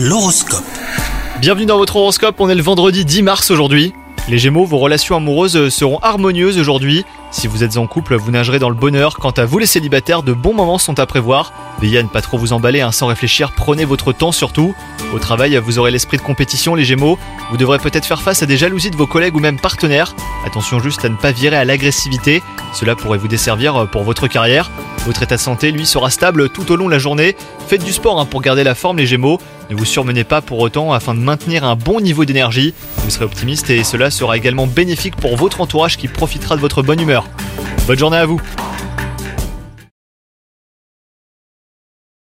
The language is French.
L'horoscope. Bienvenue dans votre horoscope, on est le vendredi 10 mars aujourd'hui. Les Gémeaux, vos relations amoureuses seront harmonieuses aujourd'hui. Si vous êtes en couple, vous nagerez dans le bonheur. Quant à vous les célibataires, de bons moments sont à prévoir. Veillez à ne pas trop vous emballer hein, sans réfléchir, prenez votre temps surtout. Au travail, vous aurez l'esprit de compétition les Gémeaux. Vous devrez peut-être faire face à des jalousies de vos collègues ou même partenaires. Attention juste à ne pas virer à l'agressivité, cela pourrait vous desservir pour votre carrière. Votre état de santé, lui, sera stable tout au long de la journée. Faites du sport hein, pour garder la forme les Gémeaux. Ne vous surmenez pas pour autant afin de maintenir un bon niveau d'énergie. Vous serez optimiste et cela sera également bénéfique pour votre entourage qui profitera de votre bonne humeur. Bonne journée à vous